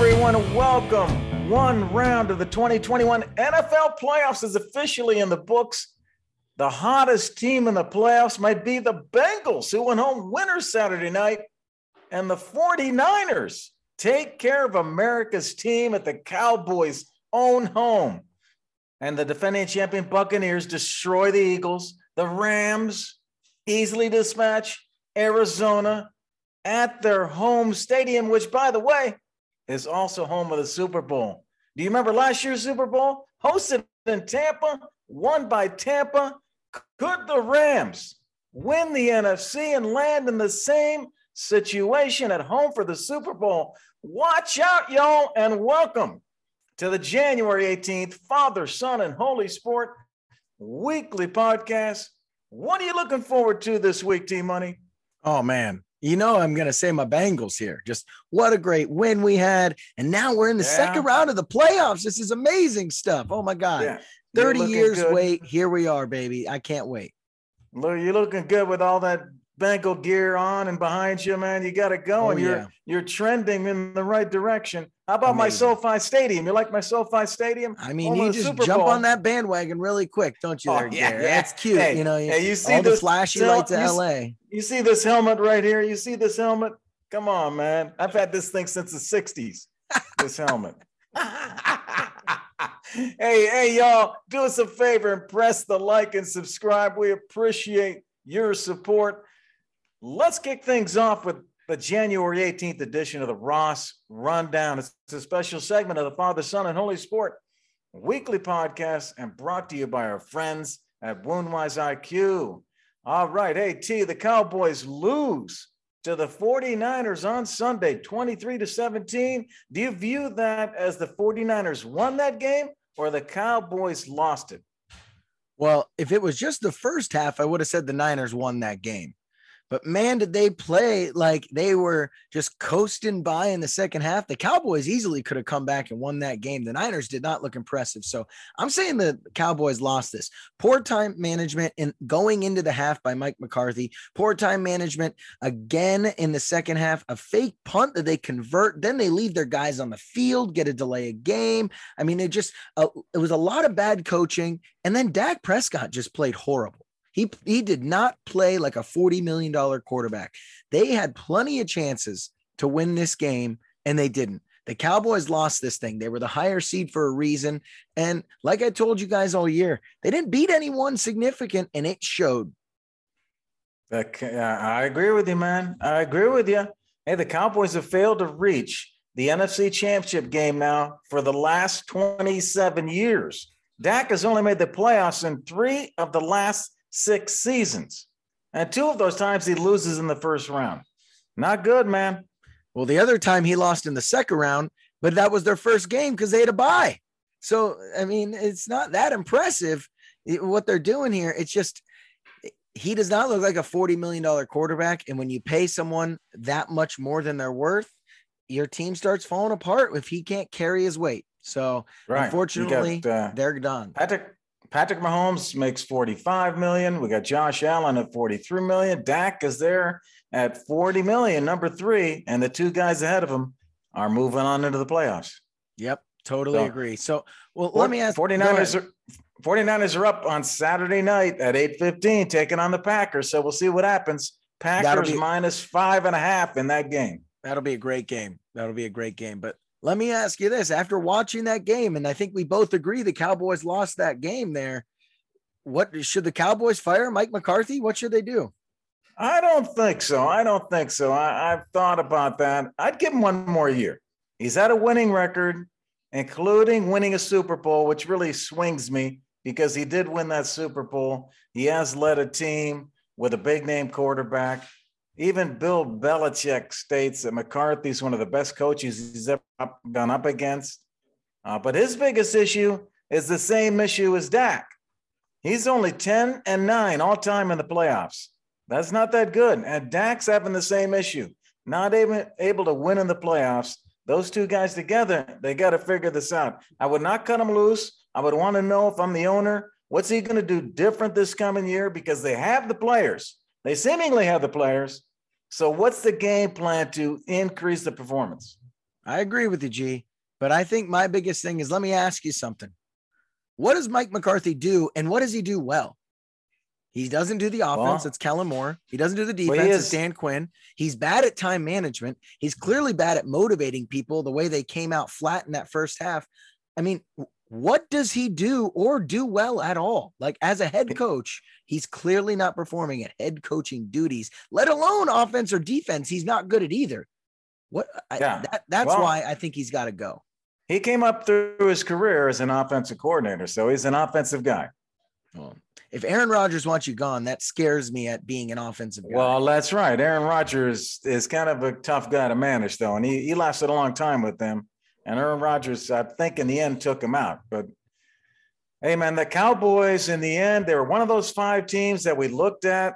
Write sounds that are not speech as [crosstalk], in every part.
everyone. Welcome. One round of the 2021 NFL playoffs is officially in the books. The hottest team in the playoffs might be the Bengals, who went home winners Saturday night, and the 49ers take care of America's team at the Cowboys' own home. And the defending champion Buccaneers destroy the Eagles. The Rams easily dispatch Arizona at their home stadium, which, by the way, is also home of the Super Bowl. Do you remember last year's Super Bowl? Hosted in Tampa, won by Tampa. Could the Rams win the NFC and land in the same situation at home for the Super Bowl? Watch out, y'all, and welcome to the January 18th Father, Son, and Holy Sport weekly podcast. What are you looking forward to this week, T Money? Oh, man. You know, I'm going to say my Bengals here. Just what a great win we had. And now we're in the yeah. second round of the playoffs. This is amazing stuff. Oh, my God. Yeah. 30 years good. wait. Here we are, baby. I can't wait. Look, you're looking good with all that Bengal gear on and behind you, man. You got it going. Oh, you're yeah. you're trending in the right direction. How about Amazing. my SoFi Stadium? You like my SoFi Stadium? I mean, you just jump on that bandwagon really quick, don't you? Oh, there, yeah, yeah, that's cute. Hey, you know, hey, you see all this, the flashy lights of LA. You see this helmet right here? You see this helmet? Come on, man. I've had this thing since the '60s. this helmet. [laughs] [laughs] hey, hey, y'all, do us a favor and press the like and subscribe. We appreciate your support. Let's kick things off with the January 18th edition of the Ross Rundown. It's a special segment of the Father, Son, and Holy Sport weekly podcast and brought to you by our friends at Woundwise IQ. All right. Hey, T, the Cowboys lose to the 49ers on Sunday, 23 to 17. Do you view that as the 49ers won that game or the Cowboys lost it? Well, if it was just the first half, I would have said the Niners won that game. But man, did they play like they were just coasting by in the second half. The Cowboys easily could have come back and won that game. The Niners did not look impressive. So I'm saying the Cowboys lost this. Poor time management and going into the half by Mike McCarthy. Poor time management again in the second half. A fake punt that they convert. Then they leave their guys on the field, get a delay a game. I mean, it just, uh, it was a lot of bad coaching. And then Dak Prescott just played horrible. He, he did not play like a $40 million quarterback. They had plenty of chances to win this game, and they didn't. The Cowboys lost this thing. They were the higher seed for a reason. And like I told you guys all year, they didn't beat anyone significant, and it showed. I agree with you, man. I agree with you. Hey, the Cowboys have failed to reach the NFC Championship game now for the last 27 years. Dak has only made the playoffs in three of the last six seasons. And two of those times he loses in the first round. Not good, man. Well, the other time he lost in the second round, but that was their first game because they had a bye. So, I mean, it's not that impressive what they're doing here. It's just he does not look like a $40 million quarterback. And when you pay someone that much more than they're worth, your team starts falling apart if he can't carry his weight. So, right. unfortunately, got, uh, they're done. Patrick Patrick Mahomes makes 45 million. We got Josh Allen at 43 million. Dak is there at 40 million, number three. And the two guys ahead of him are moving on into the playoffs. Yep, totally so, agree. So, well, let me ask 49ers are 49ers are up on Saturday night at 8:15, taking on the Packers. So we'll see what happens. Packers be, minus five and a half in that game. That'll be a great game. That'll be a great game. But let me ask you this after watching that game, and I think we both agree the Cowboys lost that game there. What should the Cowboys fire Mike McCarthy? What should they do? I don't think so. I don't think so. I, have thought about that. I'd give him one more year. He's had a winning record, including winning a Super Bowl, which really swings me because he did win that Super Bowl. He has led a team with a big name quarterback. Even Bill Belichick states that McCarthy's one of the best coaches he's ever gone up against. Uh, but his biggest issue is the same issue as Dak. He's only 10 and 9 all time in the playoffs. That's not that good. And Dak's having the same issue, not even able to win in the playoffs. Those two guys together, they got to figure this out. I would not cut him loose. I would want to know if I'm the owner, what's he going to do different this coming year? Because they have the players. They seemingly have the players. So, what's the game plan to increase the performance? I agree with you, G. But I think my biggest thing is let me ask you something. What does Mike McCarthy do, and what does he do well? He doesn't do the offense. Well, it's Kellen Moore. He doesn't do the defense. Well, it's Dan Quinn. He's bad at time management. He's clearly bad at motivating people the way they came out flat in that first half. I mean, what does he do or do well at all? Like as a head coach, he's clearly not performing at head coaching duties, let alone offense or defense. He's not good at either. What? Yeah. I, that, that's well, why I think he's got to go. He came up through his career as an offensive coordinator, so he's an offensive guy. Well, if Aaron Rodgers wants you gone, that scares me at being an offensive guy. Well, that's right. Aaron Rodgers is kind of a tough guy to manage, though, and he, he lasted a long time with them. And Aaron Rodgers, I think, in the end, took him out. But hey, man, the Cowboys, in the end, they were one of those five teams that we looked at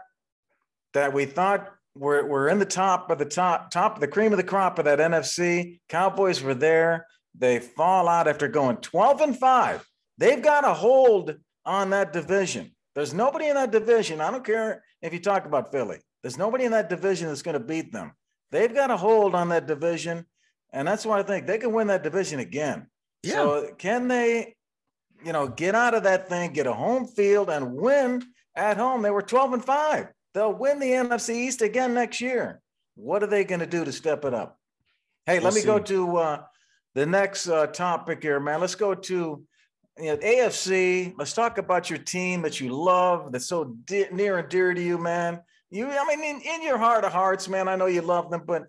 that we thought were, were in the top of the top, top of the cream of the crop of that NFC. Cowboys were there. They fall out after going 12 and 5. They've got a hold on that division. There's nobody in that division. I don't care if you talk about Philly. There's nobody in that division that's going to beat them. They've got a hold on that division. And that's why I think they can win that division again. Yeah. So can they, you know, get out of that thing, get a home field and win at home? They were 12 and 5. They'll win the NFC East again next year. What are they going to do to step it up? Hey, we'll let me see. go to uh, the next uh, topic here, man. Let's go to you know, AFC. Let's talk about your team that you love, that's so de- near and dear to you, man. You, I mean, in, in your heart of hearts, man, I know you love them, but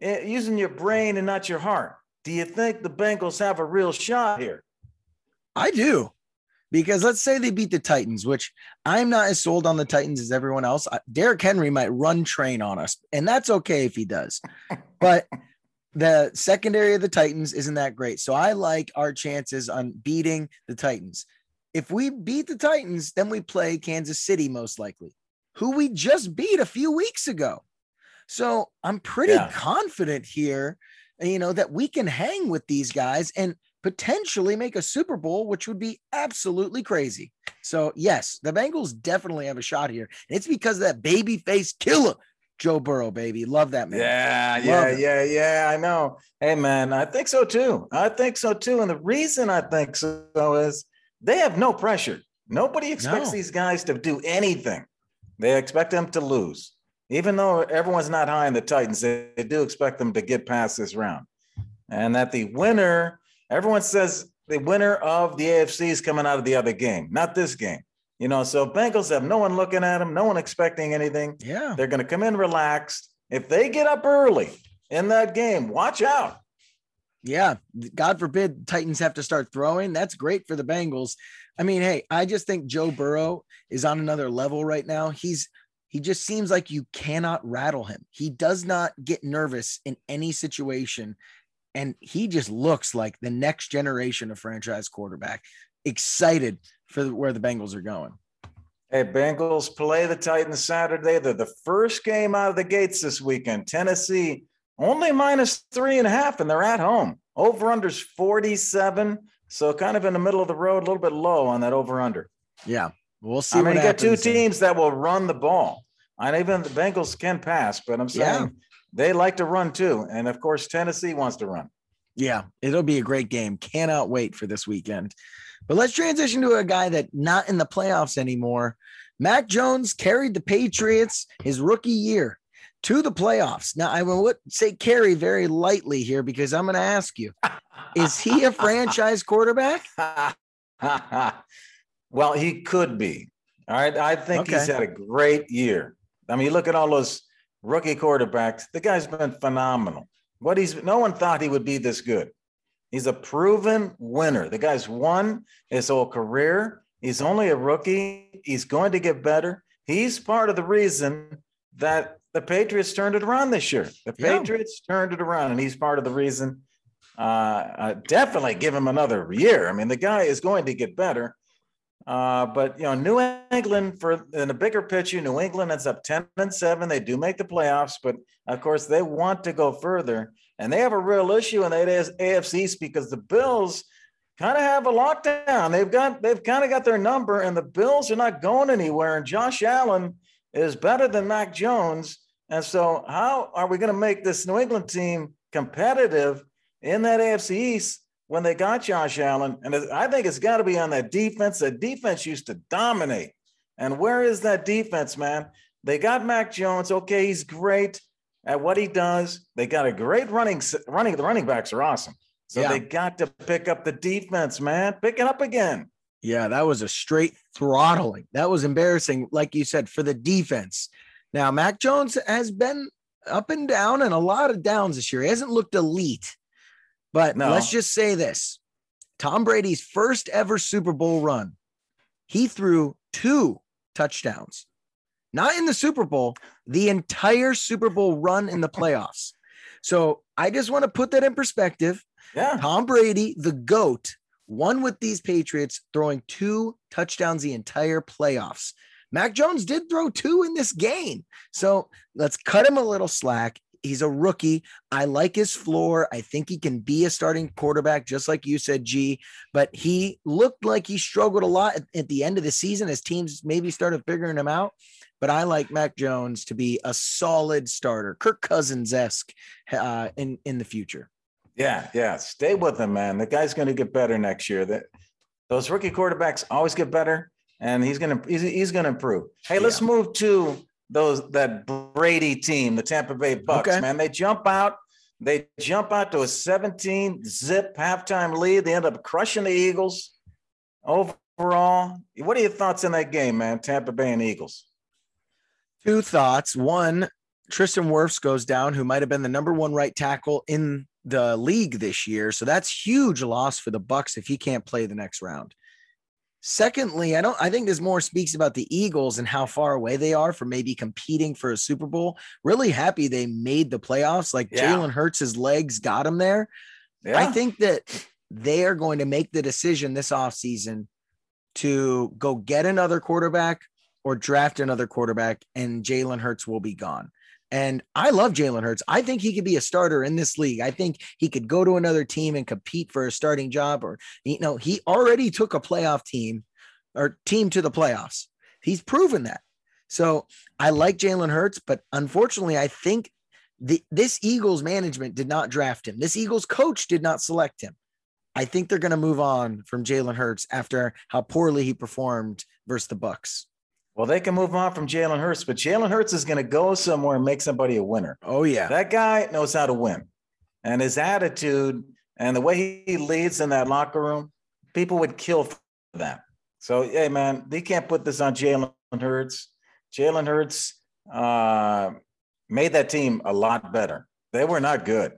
Eh, using your brain and not your heart, do you think the Bengals have a real shot here? I do. Because let's say they beat the Titans, which I'm not as sold on the Titans as everyone else. Derrick Henry might run train on us, and that's okay if he does. [laughs] But the secondary of the Titans isn't that great. So I like our chances on beating the Titans. If we beat the Titans, then we play Kansas City most likely, who we just beat a few weeks ago. So I'm pretty yeah. confident here, you know, that we can hang with these guys and potentially make a Super Bowl, which would be absolutely crazy. So yes, the Bengals definitely have a shot here. And it's because of that baby face killer Joe Burrow, baby. Love that man. Yeah, Love yeah, it. yeah, yeah. I know. Hey, man, I think so too. I think so too. And the reason I think so is they have no pressure. Nobody expects no. these guys to do anything. They expect them to lose. Even though everyone's not high in the Titans, they, they do expect them to get past this round. And that the winner, everyone says the winner of the AFC is coming out of the other game, not this game. You know, so Bengals have no one looking at them, no one expecting anything. Yeah. They're going to come in relaxed. If they get up early in that game, watch out. Yeah. God forbid Titans have to start throwing. That's great for the Bengals. I mean, hey, I just think Joe Burrow is on another level right now. He's he just seems like you cannot rattle him. He does not get nervous in any situation. And he just looks like the next generation of franchise quarterback. Excited for where the Bengals are going. Hey, Bengals play the Titans Saturday. They're the first game out of the gates this weekend. Tennessee only minus three and a half, and they're at home. Over unders 47. So kind of in the middle of the road, a little bit low on that over under. Yeah. We'll see. I mean, you got two teams that will run the ball. And even the Bengals can pass, but I'm saying yeah. they like to run too. And of course, Tennessee wants to run. Yeah, it'll be a great game. Cannot wait for this weekend. But let's transition to a guy that not in the playoffs anymore. Mac Jones carried the Patriots his rookie year to the playoffs. Now, I will say carry very lightly here because I'm going to ask you is he a [laughs] franchise quarterback? [laughs] well, he could be. All right. I think okay. he's had a great year. I mean, look at all those rookie quarterbacks. The guy's been phenomenal. What he's no one thought he would be this good. He's a proven winner. The guy's won his whole career. He's only a rookie. He's going to get better. He's part of the reason that the Patriots turned it around this year. The yeah. Patriots turned it around, and he's part of the reason. Uh, uh, definitely give him another year. I mean, the guy is going to get better. Uh, but you know, New England for in a bigger picture, New England ends up 10 and 7. They do make the playoffs, but of course they want to go further. And they have a real issue in that AFC East because the Bills kind of have a lockdown. They've got they've kind of got their number, and the Bills are not going anywhere. And Josh Allen is better than Mac Jones. And so, how are we going to make this New England team competitive in that AFC East when they got Josh Allen. And I think it's got to be on that defense. The defense used to dominate. And where is that defense, man? They got Mac Jones. Okay, he's great at what he does. They got a great running running. The running backs are awesome. So yeah. they got to pick up the defense, man. Pick it up again. Yeah, that was a straight throttling. That was embarrassing, like you said, for the defense. Now, Mac Jones has been up and down and a lot of downs this year. He hasn't looked elite, but no. let's just say this Tom Brady's first ever Super Bowl run, he threw two touchdowns, not in the Super Bowl, the entire Super Bowl run in the playoffs. So I just want to put that in perspective. Yeah. Tom Brady, the GOAT, won with these Patriots, throwing two touchdowns the entire playoffs. Mac Jones did throw two in this game. So let's cut him a little slack. He's a rookie. I like his floor. I think he can be a starting quarterback, just like you said, G. But he looked like he struggled a lot at, at the end of the season as teams maybe started figuring him out. But I like Mac Jones to be a solid starter, Kirk Cousins esque uh, in in the future. Yeah, yeah. Stay with him, man. The guy's going to get better next year. That those rookie quarterbacks always get better, and he's going to he's, he's going to improve. Hey, yeah. let's move to those that Brady team, the Tampa Bay Bucks. Okay. Man, they jump out. They jump out to a 17 zip halftime lead. They end up crushing the Eagles. Overall, what are your thoughts on that game, man? Tampa Bay and Eagles. Two thoughts. One, Tristan Wirfs goes down, who might have been the number one right tackle in the league this year. So that's huge loss for the Bucks if he can't play the next round. Secondly, I don't I think this more speaks about the Eagles and how far away they are from maybe competing for a Super Bowl. Really happy they made the playoffs. Like yeah. Jalen Hurts' legs got him there. Yeah. I think that they are going to make the decision this offseason to go get another quarterback or draft another quarterback, and Jalen Hurts will be gone. And I love Jalen Hurts. I think he could be a starter in this league. I think he could go to another team and compete for a starting job. Or, you know, he already took a playoff team or team to the playoffs. He's proven that. So I like Jalen Hurts, but unfortunately, I think the, this Eagles management did not draft him. This Eagles coach did not select him. I think they're going to move on from Jalen Hurts after how poorly he performed versus the Bucks. Well, they can move on from Jalen Hurts, but Jalen Hurts is going to go somewhere and make somebody a winner. Oh, yeah. That guy knows how to win. And his attitude and the way he leads in that locker room, people would kill for that. So, hey, man, they can't put this on Jalen Hurts. Jalen Hurts uh, made that team a lot better. They were not good.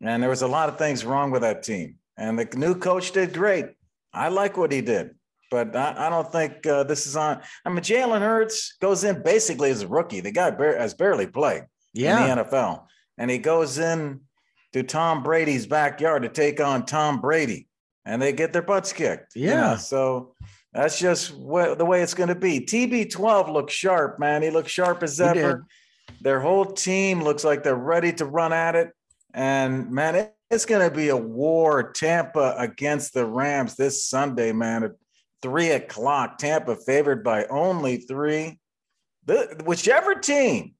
And there was a lot of things wrong with that team. And the new coach did great. I like what he did but I, I don't think uh, this is on. I mean, Jalen Hurts goes in basically as a rookie. The guy bar- has barely played yeah. in the NFL, and he goes in to Tom Brady's backyard to take on Tom Brady, and they get their butts kicked. Yeah. You know? So that's just what, the way it's going to be. TB12 looks sharp, man. He looks sharp as ever. Their whole team looks like they're ready to run at it. And man, it, it's going to be a war. Tampa against the Rams this Sunday, man three o'clock. Tampa favored by only three. The, whichever team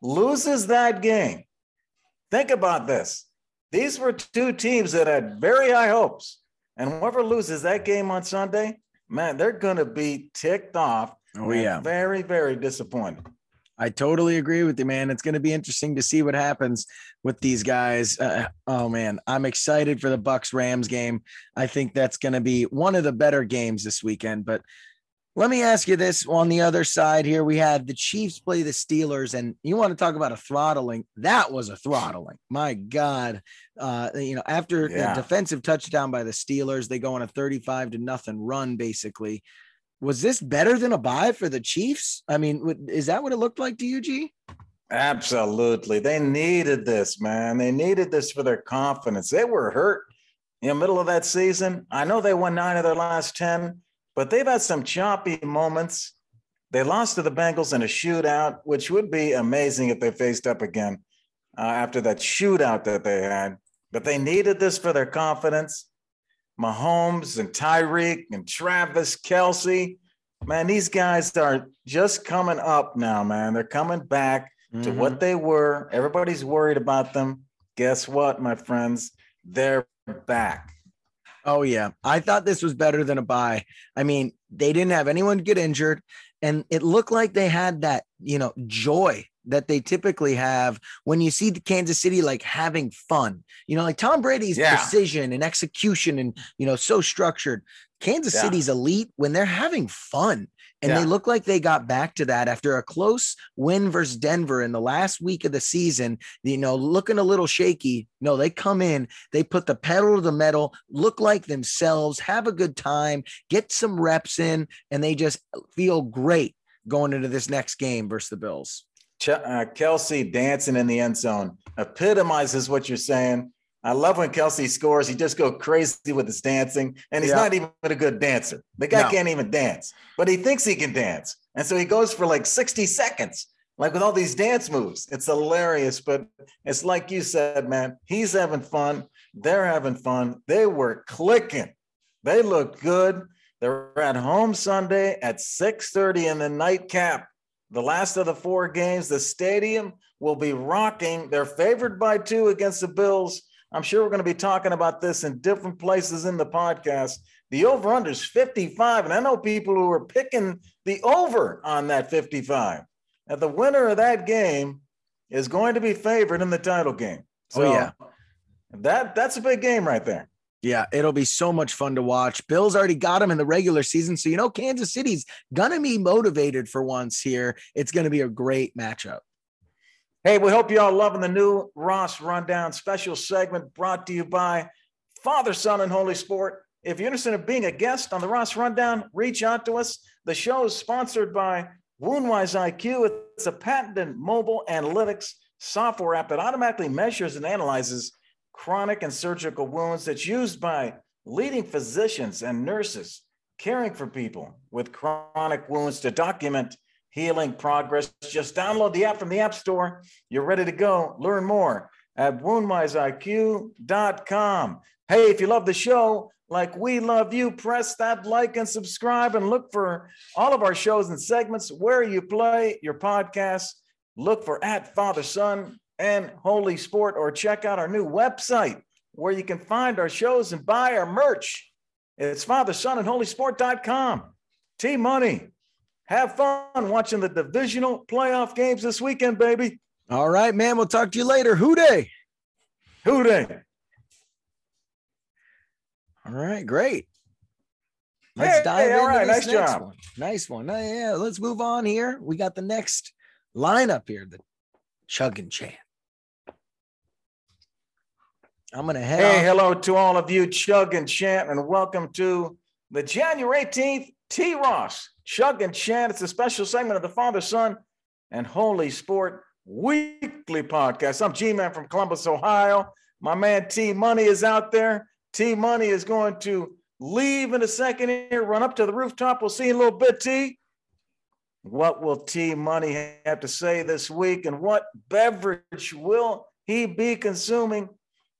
loses that game, think about this. These were two teams that had very high hopes. And whoever loses that game on Sunday, man, they're going to be ticked off. Oh, yeah. Very, very disappointed. I totally agree with you, man. It's going to be interesting to see what happens with these guys. Uh, oh man, I'm excited for the Bucks Rams game. I think that's going to be one of the better games this weekend. But let me ask you this: on the other side here, we had the Chiefs play the Steelers, and you want to talk about a throttling? That was a throttling. My God, uh, you know, after yeah. a defensive touchdown by the Steelers, they go on a 35 to nothing run, basically was this better than a bye for the Chiefs? I mean, is that what it looked like to you, G? Absolutely. They needed this, man. They needed this for their confidence. They were hurt in the middle of that season. I know they won nine of their last 10, but they've had some choppy moments. They lost to the Bengals in a shootout, which would be amazing if they faced up again uh, after that shootout that they had. But they needed this for their confidence. Mahomes and Tyreek and Travis Kelce. Man, these guys are just coming up now, man. They're coming back mm-hmm. to what they were. Everybody's worried about them. Guess what, my friends? they're back. Oh yeah, I thought this was better than a bye. I mean, they didn't have anyone get injured, and it looked like they had that you know joy that they typically have when you see the Kansas City like having fun. You know, like Tom Brady's Yeah. precision and execution, and you know, so structured. Kansas Yeah. City's elite when they're having fun. And they look like they got back to that after a close win versus Denver in the last week of the season. You know, looking a little shaky. No, they come in, they put the pedal to the metal, look like themselves, have a good time, get some reps in, and they just feel great going into this next game versus the Bills. Ch- uh, Kelce dancing in the end zone epitomizes what you're saying. I love when Kelce scores. He just go crazy with his dancing, and he's Yeah. not even a good dancer. The guy No. can't even dance, but he thinks he can dance, and so he goes for like 60 seconds, like with all these dance moves. It's hilarious, but it's like you said, man. He's having fun. They're having fun. They were clicking. They look good. They're at home Sunday at 6:30 in the nightcap the last of the four games. The stadium will be rocking. They're favored by two against the Bills. I'm sure we're going to be talking about this in different places in the podcast. The over under is 55. And I know people who are picking the over on that 55. And the winner of that game is going to be favored in the title game. Oh, yeah. That, that's a big game right there. Yeah, it'll be so much fun to watch. Bills already got him in the regular season. So, you know, Kansas City's going to be motivated for once here. It's going to be a great matchup. Hey, we hope you all loving the new Ross Rundown special segment brought to you by Father, Son, and Holy Sport. If you're interested in being a guest on the Ross Rundown, reach out to us. The show is sponsored by Woundwise IQ. It's a patented mobile analytics software app that automatically measures and analyzes chronic and surgical wounds that's used by leading physicians and nurses caring for people with chronic wounds to document healing progress. Just download the app from the App Store. You're ready to go. Learn more at woundwiseiq.com. Hey, if you love the show, like we love you, press that like and subscribe and look for all of our shows and segments where you play your podcasts. Look for at Father, Son, and Holy Sport, or check out our new website where you can find our shows and buy our merch. It's Father, Son, and Holy Sport.com. T Money. Have fun watching the divisional playoff games this weekend, baby. All right, man. We'll talk to you later. Day? Who day? All right, great. Let's Hey, dive all into right, this nice next job. one. Nice one. Yeah, let's move on here. We got the next lineup here, the chugging chant. I'm gonna head Hey, off. hello to all of you, Chug and Chant, and welcome to the January 18th T Ross Chug and Chant. It's a special segment of the Father, Son, and Holy Sport Weekly Podcast. I'm G Man from Columbus, Ohio. My man T Money is out there. T Money is going to leave in a second here, run up to the rooftop. We'll see you in a little bit, T. What will T Money have to say this week, and what beverage will he be consuming?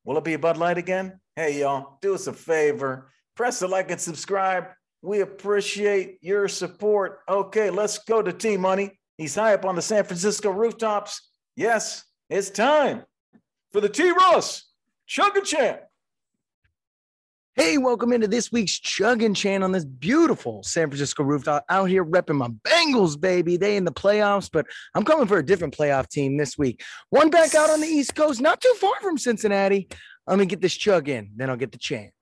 Will it be a Bud Light again? Hey, y'all, do us a favor. Press the like and subscribe. We appreciate your support. Okay, let's go to T Money. He's high up on the San Francisco rooftops. Yes, it's time for the T Ross Chug Champ. Hey, welcome into this week's chugging chant on this beautiful San Francisco rooftop. Out here repping my Bengals, baby. They in the playoffs, but I'm coming for a different playoff team this week. One back out on the East Coast, not too far from Cincinnati. Let me get this chug in, then I'll get the chant.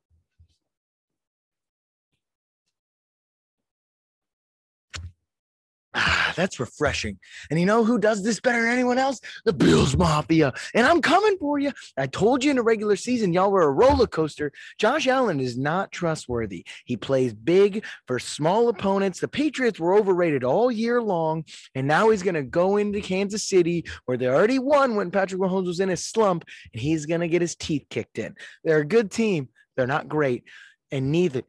That's refreshing. And you know who does this better than anyone else? The Bills Mafia. And I'm coming for you. I told you in the regular season, y'all were a roller coaster. Josh Allen is not trustworthy. He plays big for small opponents. The Patriots were overrated all year long. And now he's going to go into Kansas City where they already won when Patrick Mahomes was in his slump. And he's going to get his teeth kicked in. They're a good team. They're not great. And neither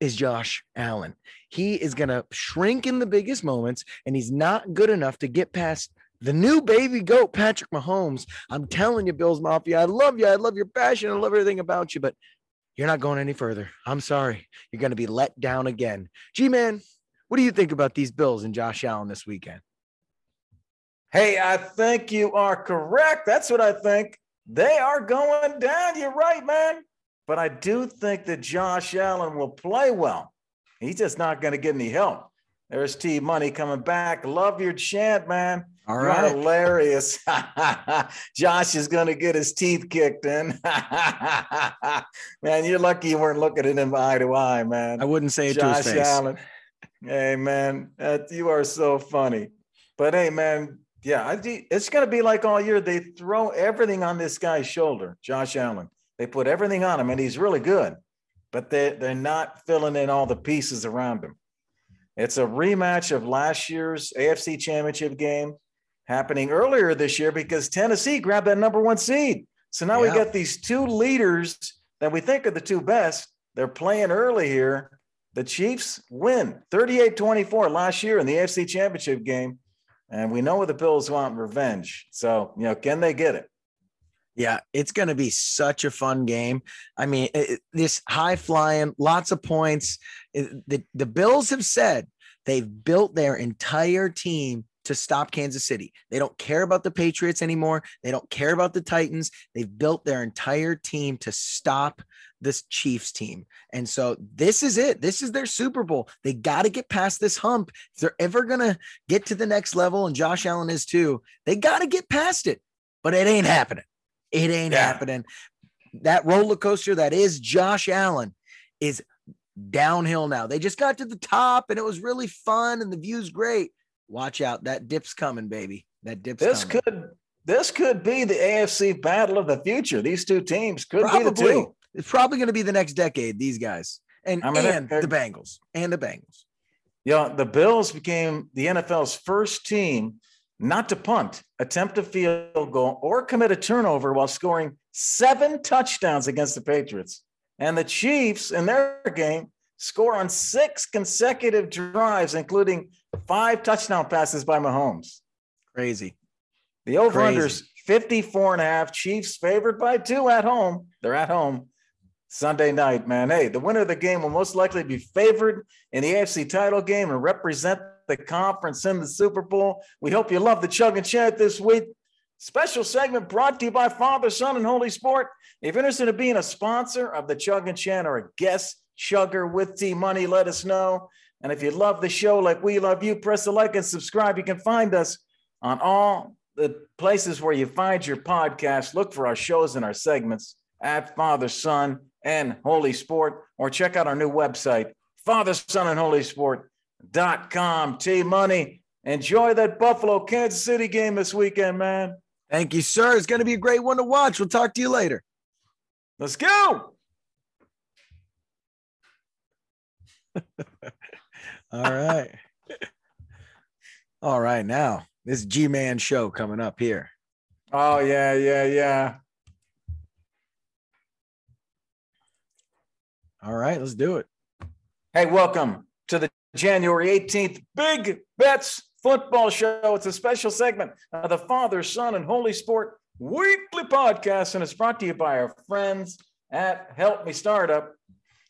is Josh Allen. He is going to shrink in the biggest moments, and he's not good enough to get past the new baby goat, Patrick Mahomes. I'm telling you, Bills Mafia, I love you. I love your passion. I love everything about you, but you're not going any further. I'm sorry. You're going to be let down again. G Man, what do you think about these Bills and Josh Allen this weekend? Hey, I think you are correct. That's what I think. they are going down. You're right, man. But I do think that Josh Allen will play well. He's just not going to get any help. There's T Money coming back. Love your chant, man. All You're right. hilarious. [laughs] Josh is going to get his teeth kicked in. [laughs] man, you're lucky you weren't looking at him eye to eye, man. I wouldn't say it to Josh his face. Allen. Hey, man, that, you are so funny. But hey, man, yeah, I, it's going to be like all year. They throw everything on this guy's shoulder, Josh Allen. They put everything on him, and he's really good, but they, they're not filling in all the pieces around him. It's a rematch of last year's AFC championship game happening earlier this year because Tennessee grabbed that number one seed. So now we Yeah. got these two leaders that we think are the two best. They're playing early here. The Chiefs win 38 24 last year in the AFC championship game. And we know what the Bills want revenge. So, you know, can they get it? Yeah, it's going to be such a fun game. I mean, it- this high flying, lots of points. The, the Bills have said they've built their entire team to stop Kansas City. They don't care about the Patriots anymore. They don't care about the Titans. They've built their entire team to stop this Chiefs team. And so this is it. This is their Super Bowl. They got to get past this hump. If they're ever going to get to the next level, and Josh Allen is too, they got to get past it. But it ain't happening. It ain't Yeah. happening. That roller coaster that is Josh Allen is downhill now. They just got to the top and it was really fun and the view's great. Watch out. That dip's coming, baby. That dip's This coming. could this could be the AFC battle of the future. These two teams could be the Probably. two. It's probably going to be the next decade, these guys. And, I mean, and the Bengals. And the Bengals. You know, the Bills became the NFL's first team not to punt, attempt a field goal, or commit a turnover while scoring seven touchdowns against the Patriots. And the Chiefs, in their game, score on six consecutive drives, including five touchdown passes by Mahomes. Crazy. The over unders Crazy. 54 and a half. Chiefs favored by two at home. They're at home Sunday night, man. Hey, the winner of the game will most likely be favored in the AFC title game and represent the conference in the Super Bowl. We hope you love the Chug and Chat this week. Special segment brought to you by Father, Son, and Holy Sport. If you're interested in being a sponsor of the Chug and Chat or a guest chugger with T Money, let us know. And if you love the show like we love you, press the like and subscribe. You can find us on all the places where you find your podcast. Look for our shows and our segments at Father, Son, and Holy Sport, or check out our new website, Father, Son, and Holy Sport.com. T Money. Enjoy that Buffalo Kansas City game this weekend, man. Thank you, sir. It's going to be a great one to watch. We'll talk to you later. Let's go. [laughs] All right. All right. Now, this G Man show coming up here. Oh, yeah, yeah, yeah. All right. Let's do it. Hey, welcome to the January 18th Big Bets Football Show. It's a special segment of the Father, Son, and Holy Sport weekly podcast, and it's brought to you by our friends at Help Me Startup.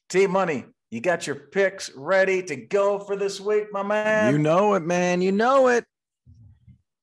T Money, you got your picks ready to go for this week, my man? You know it, man. You know it.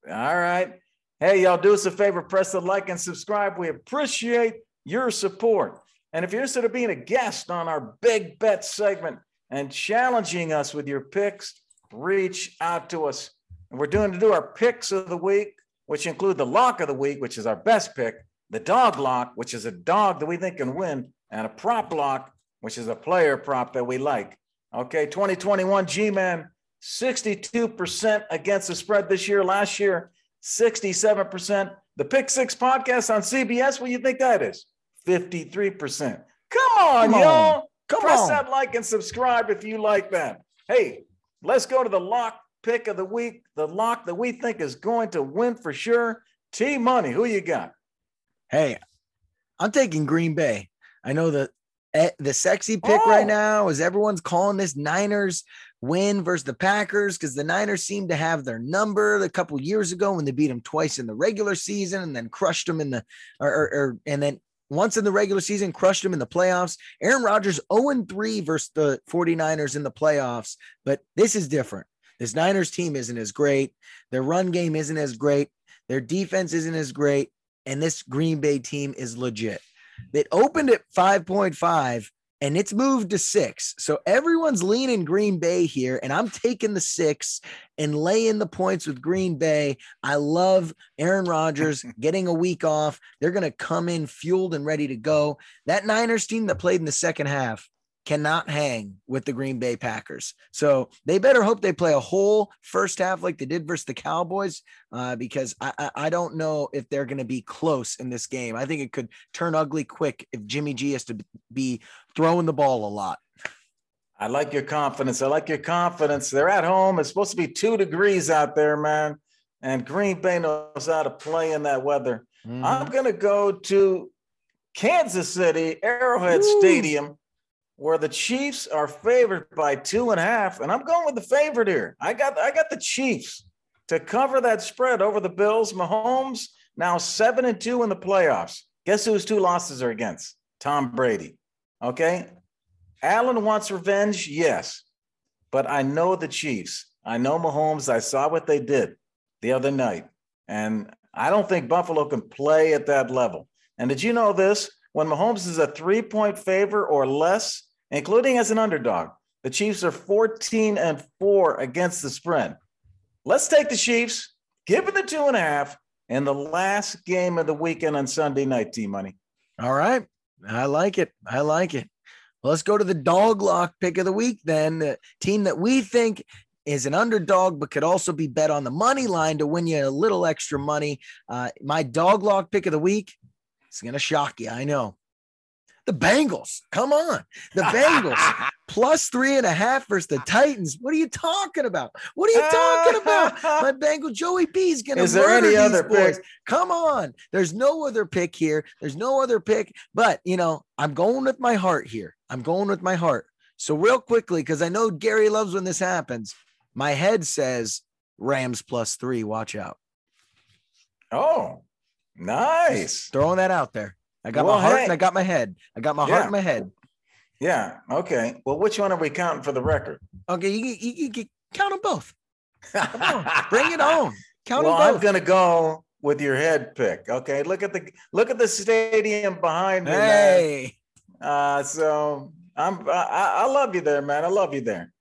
All right. Hey, y'all, do us a favor, press the like and subscribe. We appreciate your support. And if you're interested in being a guest on our big bet segment and challenging us with your picks, reach out to us. And we're doing to do our picks of the week, which include the lock of the week, which is our best pick, the dog lock, which is a dog that we think can win, and a prop lock, which is a player prop that we like. Okay, 2021 G Man, 62% against the spread this year. Last year, 67%. The Pick Six podcast on CBS, what do you think that is? 53%. Come on, Come on. Come Press on. that like and subscribe if you like that. Hey, let's go to the lock pick of the week. The lock that we think is going to win for sure. T Money, who you got? Hey, I'm taking Green Bay. I know the eh, the sexy pick right Oh. now is everyone's calling this Niners win versus the Packers because the Niners seem to have their number a couple years ago when they beat them twice in the regular season and then crushed them in the or, or, or- and then once in the regular season crushed them in the playoffs. Aaron Rodgers 0 3 versus the 49ers in the playoffs, but this is different. This Niners team isn't as great. Their run game isn't as great. Their defense isn't as great. and this Green Bay team is legit. It opened at 5.5 and it's moved to six. So everyone's leaning Green Bay here, and I'm taking the six and laying the points with Green Bay. I love Aaron Rodgers [laughs] getting a week off. They're going to come in fueled and ready to go. That Niners team that played in the second half cannot hang with the Green Bay Packers. So they better hope they play a whole first half like they did versus the Cowboys, uh, because I, I, I don't know if they're going to be close in this game. I think it could turn ugly quick if Jimmy G has to be throwing the ball a lot. I like your confidence. I like your confidence. They're at home. It's supposed to be two degrees out there, man. And Green Bay knows how to play in that weather. Mm-hmm. I'm going to go to Kansas City, Arrowhead Ooh. Stadium where the Chiefs are favored by two and a half, and I'm going with the favorite here. I got I got the Chiefs to cover that spread over the Bills. Mahomes now seven and two in the playoffs. Guess who two losses are against? Tom Brady. Okay. Allen wants revenge, yes, but I know the Chiefs. I know Mahomes. I saw what they did the other night, and I don't think Buffalo can play at that level. And did you know this? When Mahomes is a three point favor or less, including as an underdog, the Chiefs are 14 and four against the spread. Let's take the Chiefs, give it the two and a half in the last game of the weekend on Sunday night, T Money. All right. I like it. I like it. Well, let's go to the dog lock pick of the week then. The team that we think is an underdog, but could also be bet on the money line to win you a little extra money. Uh, my dog lock pick of the week it's going to shock you. I know. The Bengals. Come on. The Bengals [laughs] plus three and a half versus the Titans. What are you talking about? What are you talking about? [laughs] My Bengal Joey B is going to murder any these other boys. Pick? Come on. There's no other pick here. There's no other pick. But, you know, I'm going with my heart here. I'm going with my heart. So, real quickly, because I know Gary loves when this happens, my head says Rams plus three. Watch out. Oh, Nice. throwing that out there. I got well, my heart hey. and I got my head. I got my yeah. heart and my head. Yeah. Okay. Well, which one are we counting for the record? Okay, you, you, you, you count them both. [laughs] Bring it on. Count well, them both. I'm gonna go with your head pick. Okay. Look at the look at the stadium behind me. Hey. Man. Uh, so I'm I, I love you there, man. I love you there.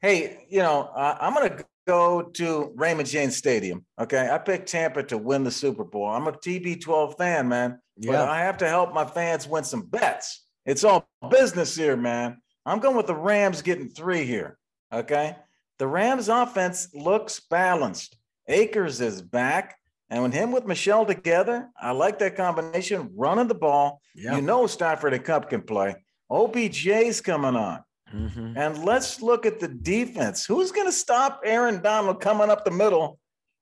Hey, you know, uh, I'm gonna go to Raymond James Stadium. Okay. I picked Tampa to win the Super Bowl. I'm a TB12 fan, man. Yeah. But I have to help my fans win some bets. It's all business here, man. I'm going with the Rams getting three here. Okay. The Rams offense looks balanced. Akers is back. And when him with Michel together, I like that combination running the ball. Yeah. You know Stafford and Kupp can play. OBJ's coming on. Mm-hmm. And let's look at the defense. Who's going to stop Aaron Donald coming up the middle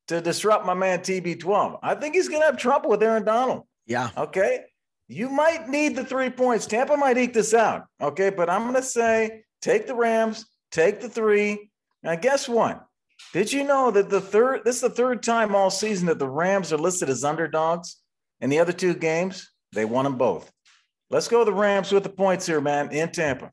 to disrupt my man TB12? I think he's going to have trouble with Aaron Donald. Yeah. Okay. You might need the three points. Tampa might eke this out. Okay. But I'm going to say take the Rams, take the three. Now, guess what? Did you know that the third, this is the third time all season that the Rams are listed as underdogs? In the other two games, they won them both. Let's go the Rams with the points here, man, in Tampa.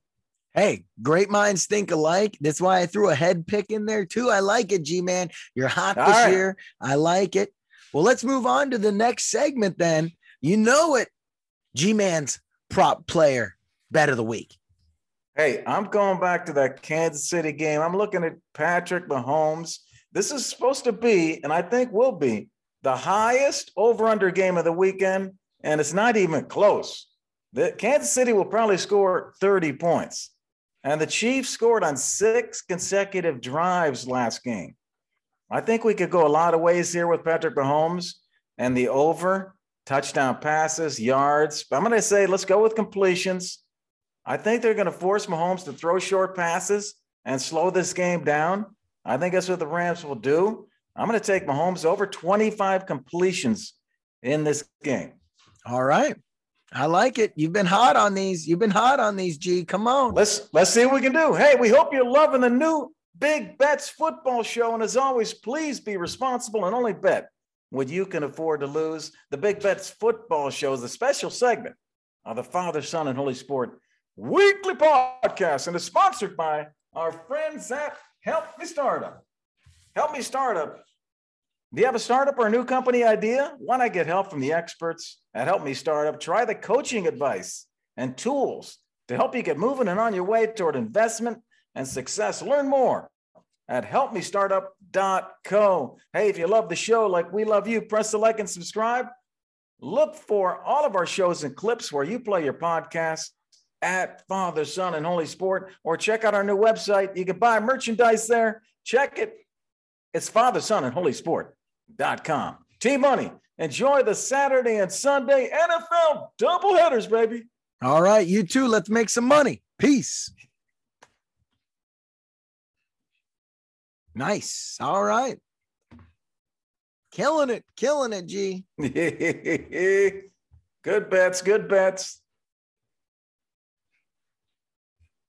Hey, great minds think alike. That's why I threw a head pick in there too. I like it, G Man. You're hot All this right. year. I like it. Well, let's move on to the next segment then. You know it. G Man's prop player bet of the week. Hey, I'm going back to that Kansas City game. I'm looking at Patrick Mahomes. This is supposed to be, and I think will be, the highest over under game of the weekend, and it's not even close. The Kansas City will probably score 30 points. And the Chiefs scored on six consecutive drives last game. I think we could go a lot of ways here with Patrick Mahomes and the over, touchdown passes, yards. But I'm going to say let's go with completions. I think they're going to force Mahomes to throw short passes and slow this game down. I think that's what the Rams will do. I'm going to take Mahomes over 25 completions in this game. All right. I like it. You've been hot on these. You've been hot on these, G. Come on. Let's let's see what we can do. Hey, we hope you're loving the new Big Bets football show. And as always, please be responsible and only bet what you can afford to lose. The Big Bets football show is a special segment of the Father, Son, and Holy Sport weekly podcast and is sponsored by our friends at Help Me Startup. Help Me Startup Do you have a startup or a new company idea? Why not get help from the experts at Help Me Startup? Try the coaching advice and tools to help you get moving and on your way toward investment and success. Learn more at helpmestartup.co. Hey, if you love the show like we love you, press the like and subscribe. Look for all of our shows and clips where you play your podcast at Father, Son, and Holy Sport, or check out our new website. You can buy merchandise there. Check it. It's Father, Son, and Holy Sport.com. T Money. Enjoy the Saturday and Sunday NFL doubleheaders, baby. All right, you too. Let's make some money. Peace. Nice. All right. Killing it. Killing it, G. [laughs] good bets. Good bets.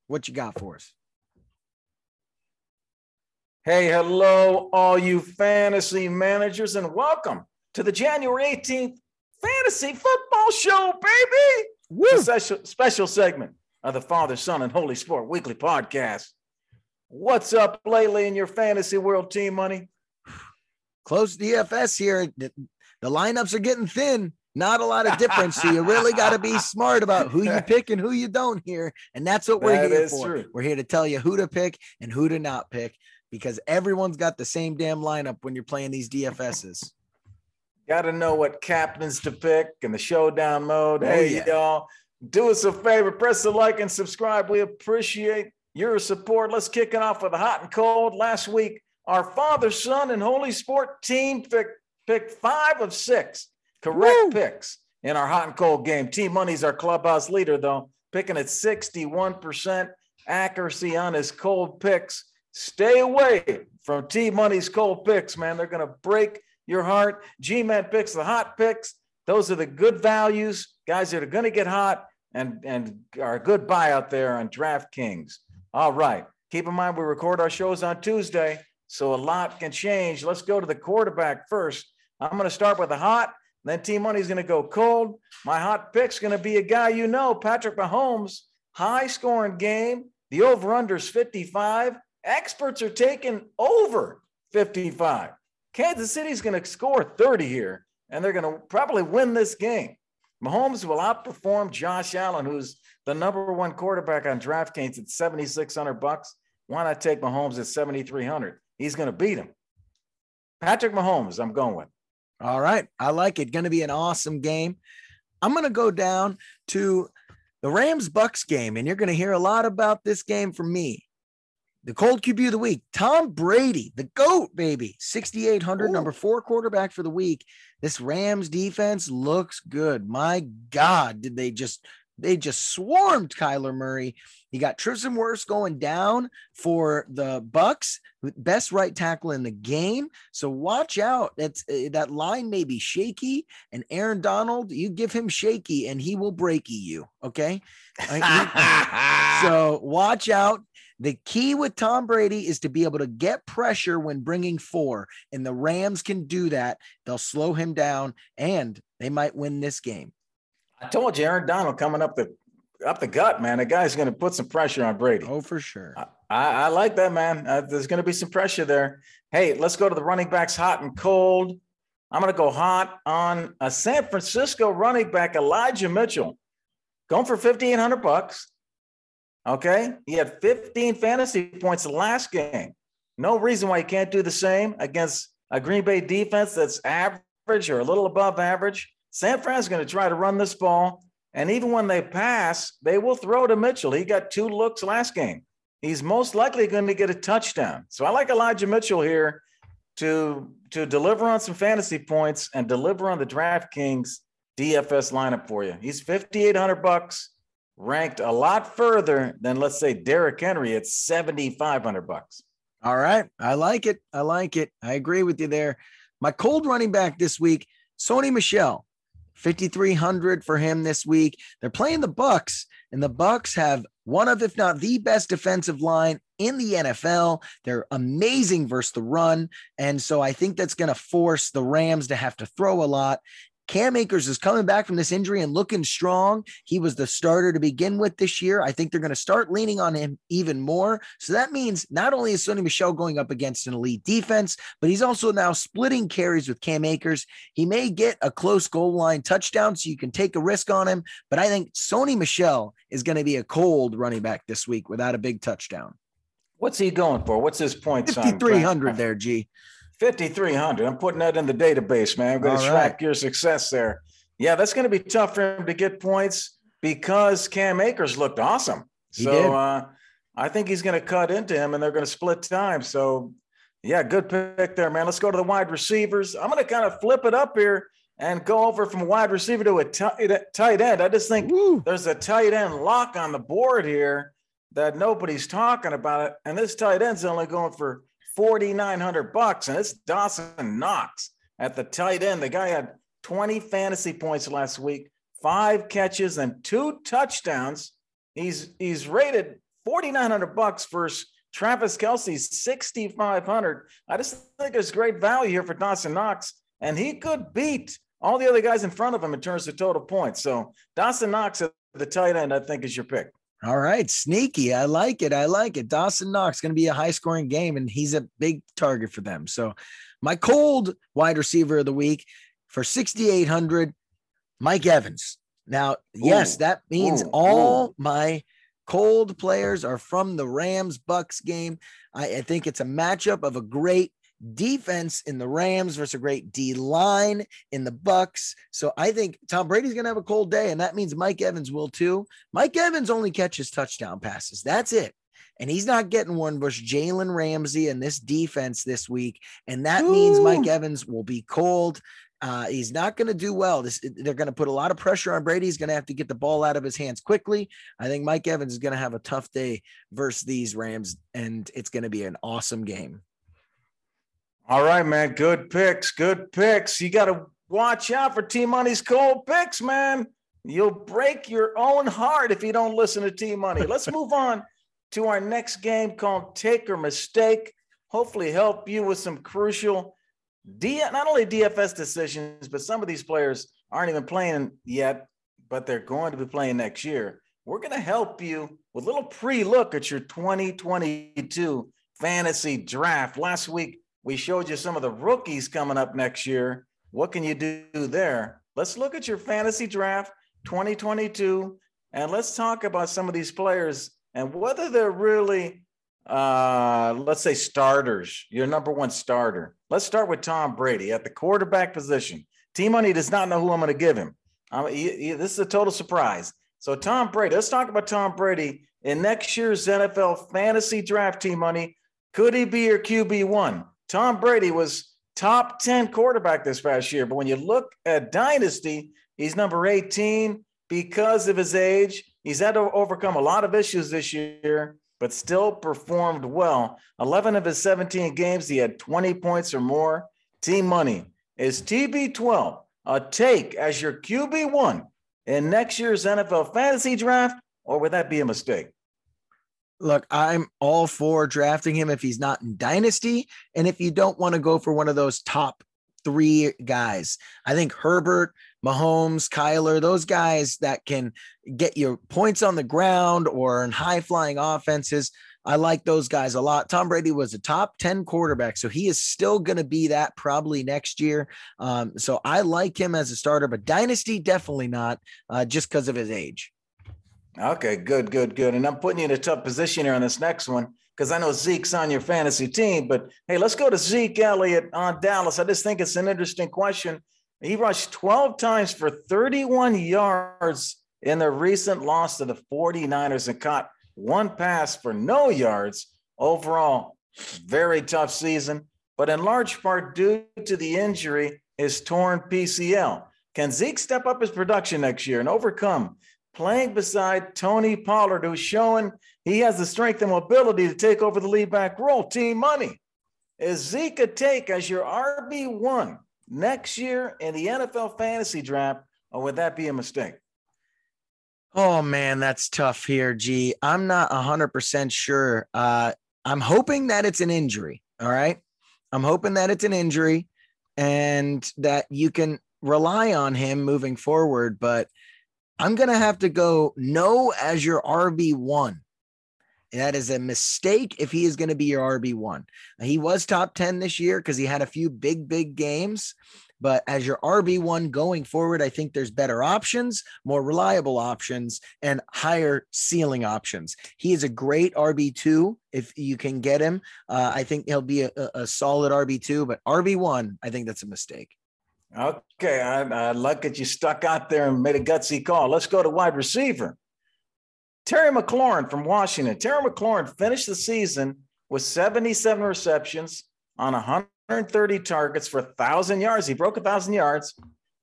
What you got for us? Hey, hello, all you fantasy managers, and welcome to the January 18th Fantasy Football Show, baby. Woo. special, special segment of the Father, Son, and Holy Sport Weekly Podcast. What's up lately in your fantasy world, team money? Close DFS here. The, lineups are getting thin. Not a lot of difference. so you really [laughs] got to be smart about who you pick and who you don't here. And that's what we're that here for. True. We're here to tell you who to pick and who to not pick because everyone's got the same damn lineup when you're playing these DFSs. [laughs] Got to know what captains to pick and the showdown mode. Oh, hey, yeah. y'all, do us a favor, press the like and subscribe. We appreciate your support. Let's kick it off with a hot and cold. Last week, our Father, Son, and Holy Sport team picked, picked five of six correct Woo! picks in our hot and cold game. Team Money's our clubhouse leader, though, picking at 61% accuracy on his cold picks. Stay away from T Money's cold picks, man. They're going to break your heart. G Man picks the hot picks. Those are the good values, guys that are going to get hot and, and are a good buy out there on DraftKings. All right. Keep in mind, we record our shows on Tuesday, so a lot can change. Let's go to the quarterback first. I'm going to start with the hot. Then Team Money's going to go cold. My hot pick's going to be a guy you know, Patrick Mahomes. High scoring game. The over under is 55. Experts are taking over 55. Kansas City's going to score 30 here, and they're going to probably win this game. Mahomes will outperform Josh Allen, who's the number one quarterback on DraftKings at 7,600 bucks. Why not take Mahomes at 7,300? He's going to beat him. Patrick Mahomes, I'm going with. All right. I like it. Going to be an awesome game. I'm going to go down to the Rams Bucks game, and you're going to hear a lot about this game from me. The cold QB of the week, Tom Brady, the GOAT, baby, 6,800, number four quarterback for the week. This Rams defense looks good. My God, did they just they just swarmed Kyler Murray. He got Tristan Wirfs going down for the Bucks, best right tackle in the game. So watch out. That's uh, that line may be shaky, and Aaron Donald, you give him shaky, and he will breaky you. Okay, [laughs] so watch out. The key with Tom Brady is to be able to get pressure when bringing four, and the Rams can do that. They'll slow him down, and they might win this game. I told you, Aaron Donald coming up the up the gut, man. The guy's going to put some pressure on Brady. Oh, for sure. I, I, I like that, man. Uh, there's going to be some pressure there. Hey, let's go to the running backs, hot and cold. I'm going to go hot on a San Francisco running back, Elijah Mitchell, going for 5,800 bucks. Okay, he had 15 fantasy points last game. No reason why he can't do the same against a Green Bay defense that's average or a little above average. San Fran's going to try to run this ball. And even when they pass, they will throw to Mitchell. He got two looks last game. He's most likely going to get a touchdown. So I like Elijah Mitchell here to, to deliver on some fantasy points and deliver on the DraftKings DFS lineup for you. He's 5,800 bucks, ranked a lot further than let's say Derrick Henry at 7,500 bucks. All right. I like it. I like it. I agree with you there. My cold running back this week, Sony Michel, 5300 for him this week. They're playing the Bucks and the Bucks have one of if not the best defensive line in the NFL. They're amazing versus the run and so I think that's going to force the Rams to have to throw a lot Cam Akers is coming back from this injury and looking strong. He was the starter to begin with this year. I think they're going to start leaning on him even more. So that means not only is Sony Michel going up against an elite defense, but he's also now splitting carries with Cam Akers. He may get a close goal line touchdown, so you can take a risk on him. But I think Sony Michel is going to be a cold running back this week without a big touchdown. What's he going for? What's his point? 5,300 there, G. 5,300. I'm putting that in the database, man. I'm going to track right. your success there. Yeah, that's going to be tough for him to get points because Cam Akers looked awesome. He so uh, I think he's going to cut into him and they're going to split time. So, yeah, good pick there, man. Let's go to the wide receivers. I'm going to kind of flip it up here and go over from wide receiver to a tight, tight end. I just think Woo. there's a tight end lock on the board here that nobody's talking about it. And this tight end's only going for 4,900 bucks, and it's Dawson Knox at the tight end. The guy had 20 fantasy points last week, five catches and two touchdowns. He's he's rated 4,900 bucks versus Travis Kelce's 6,500. I just think there's great value here for Dawson Knox, and he could beat all the other guys in front of him in terms of total points. So Dawson Knox at the tight end, I think, is your pick. All right, sneaky. I like it. I like it. Dawson Knox going to be a high scoring game, and he's a big target for them. So, my cold wide receiver of the week for 6,800, Mike Evans. Now, yes, that means ooh, all ooh. my cold players are from the Rams Bucks game. I, I think it's a matchup of a great defense in the Rams versus a great D line in the Bucks. So I think Tom Brady's going to have a cold day, and that means Mike Evans will too. Mike Evans only catches touchdown passes. That's it. And he's not getting one versus Jalen Ramsey and this defense this week. And that Ooh. means Mike Evans will be cold. Uh, he's not going to do well. This, they're going to put a lot of pressure on Brady. He's going to have to get the ball out of his hands quickly. I think Mike Evans is going to have a tough day versus these Rams, and it's going to be an awesome game. All right, man. Good picks. Good picks. You got to watch out for T Money's cold picks, man. You'll break your own heart if you don't listen to T Money. Let's move [laughs] on to our next game called Take or Mistake. Hopefully, help you with some crucial D not only DFS decisions, but some of these players aren't even playing yet, but they're going to be playing next year. We're going to help you with a little pre-look at your 2022 fantasy draft. Last week, we showed you some of the rookies coming up next year. What can you do there? Let's look at your fantasy draft 2022 and let's talk about some of these players and whether they're really, uh, let's say, starters, your number one starter. Let's start with Tom Brady at the quarterback position. T Money does not know who I'm going to give him. He, he, this is a total surprise. So, Tom Brady, let's talk about Tom Brady in next year's NFL fantasy draft T Money. Could he be your QB1? Tom Brady was top 10 quarterback this past year. But when you look at Dynasty, he's number 18 because of his age. He's had to overcome a lot of issues this year, but still performed well. 11 of his 17 games, he had 20 points or more. Team money is TB12 a take as your QB1 in next year's NFL fantasy draft, or would that be a mistake? Look, I'm all for drafting him if he's not in dynasty. And if you don't want to go for one of those top three guys, I think Herbert, Mahomes, Kyler, those guys that can get you points on the ground or in high flying offenses. I like those guys a lot. Tom Brady was a top 10 quarterback, so he is still going to be that probably next year. Um, so I like him as a starter, but dynasty, definitely not uh, just because of his age. Okay, good, good, good. And I'm putting you in a tough position here on this next one because I know Zeke's on your fantasy team. But hey, let's go to Zeke Elliott on Dallas. I just think it's an interesting question. He rushed 12 times for 31 yards in the recent loss to the 49ers and caught one pass for no yards. Overall, very tough season, but in large part due to the injury, his torn PCL. Can Zeke step up his production next year and overcome playing beside Tony Pollard, who's showing he has the strength and mobility to take over the lead back role. Team money. Is Zeke take as your RB1 next year in the NFL fantasy draft, or would that be a mistake? Oh man, that's tough here, G. I'm not 100% sure. Uh, I'm hoping that it's an injury. All right. I'm hoping that it's an injury and that you can rely on him moving forward, but I'm going to have to go no as your RB1. That is a mistake if he is going to be your RB1. He was top 10 this year because he had a few big, big games. But as your RB1 going forward, I think there's better options, more reliable options, and higher ceiling options. He is a great RB2 if you can get him. Uh, I think he'll be a, a solid RB2, but RB1, I think that's a mistake. Okay, I, I like that you stuck out there and made a gutsy call. Let's go to wide receiver. Terry McLaurin from Washington. Terry McLaurin finished the season with 77 receptions on 130 targets for 1,000 yards. He broke 1,000 yards,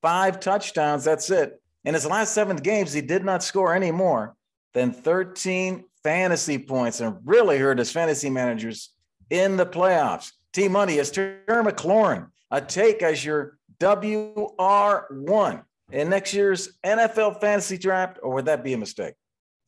five touchdowns. That's it. In his last seven games, he did not score any more than 13 fantasy points and really hurt his fantasy managers in the playoffs. T Money is Terry McLaurin, a take as your WR1 in next year's NFL fantasy draft, or would that be a mistake?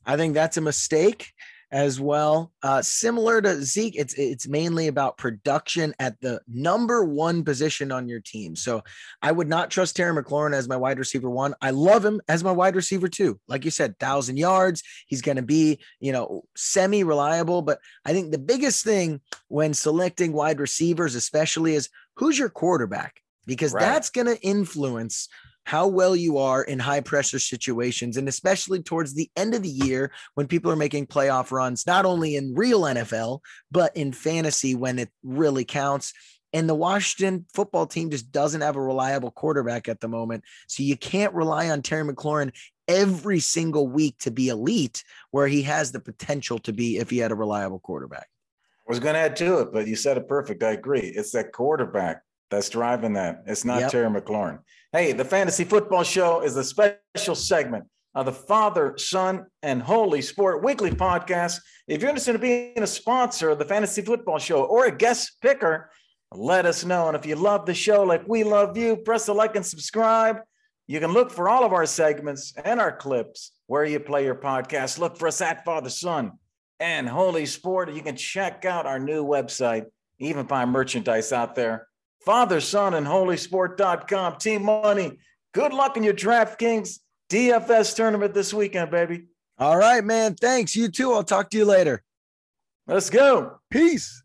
I think that's a mistake as well. Uh, similar to Zeke, it's it's mainly about production at the number one position on your team. So I would not trust Terry McLaurin as my wide receiver one. I love him as my wide receiver two. Like you said, thousand yards. He's going to be you know semi reliable. But I think the biggest thing when selecting wide receivers, especially, is who's your quarterback because right. that's going to influence how well you are in high pressure situations, and especially towards the end of the year when people are making playoff runs, not only in real NFL, but in fantasy when it really counts. And the Washington football team just doesn't have a reliable quarterback at the moment. So you can't rely on Terry McLaurin every single week to be elite, where he has the potential to be if he had a reliable quarterback. I was going to add to it, but you said it perfect. I agree. It's that quarterback that's driving that. It's not yep. Terry McLaurin. Hey, the Fantasy Football Show is a special segment of the Father, Son, and Holy Sport Weekly podcast. If you're interested in being a sponsor of the Fantasy Football Show or a guest picker, let us know. And if you love the show like we love you, press the like and subscribe. You can look for all of our segments and our clips where you play your podcast. Look for us at Father, Son, and Holy Sport. You can check out our new website, even buy merchandise out there Father, Son, and Holy Sport.com. Team Money. Good luck in your DraftKings DFS tournament this weekend, baby. All right, man. Thanks. You too. I'll talk to you later. Let's go. Peace.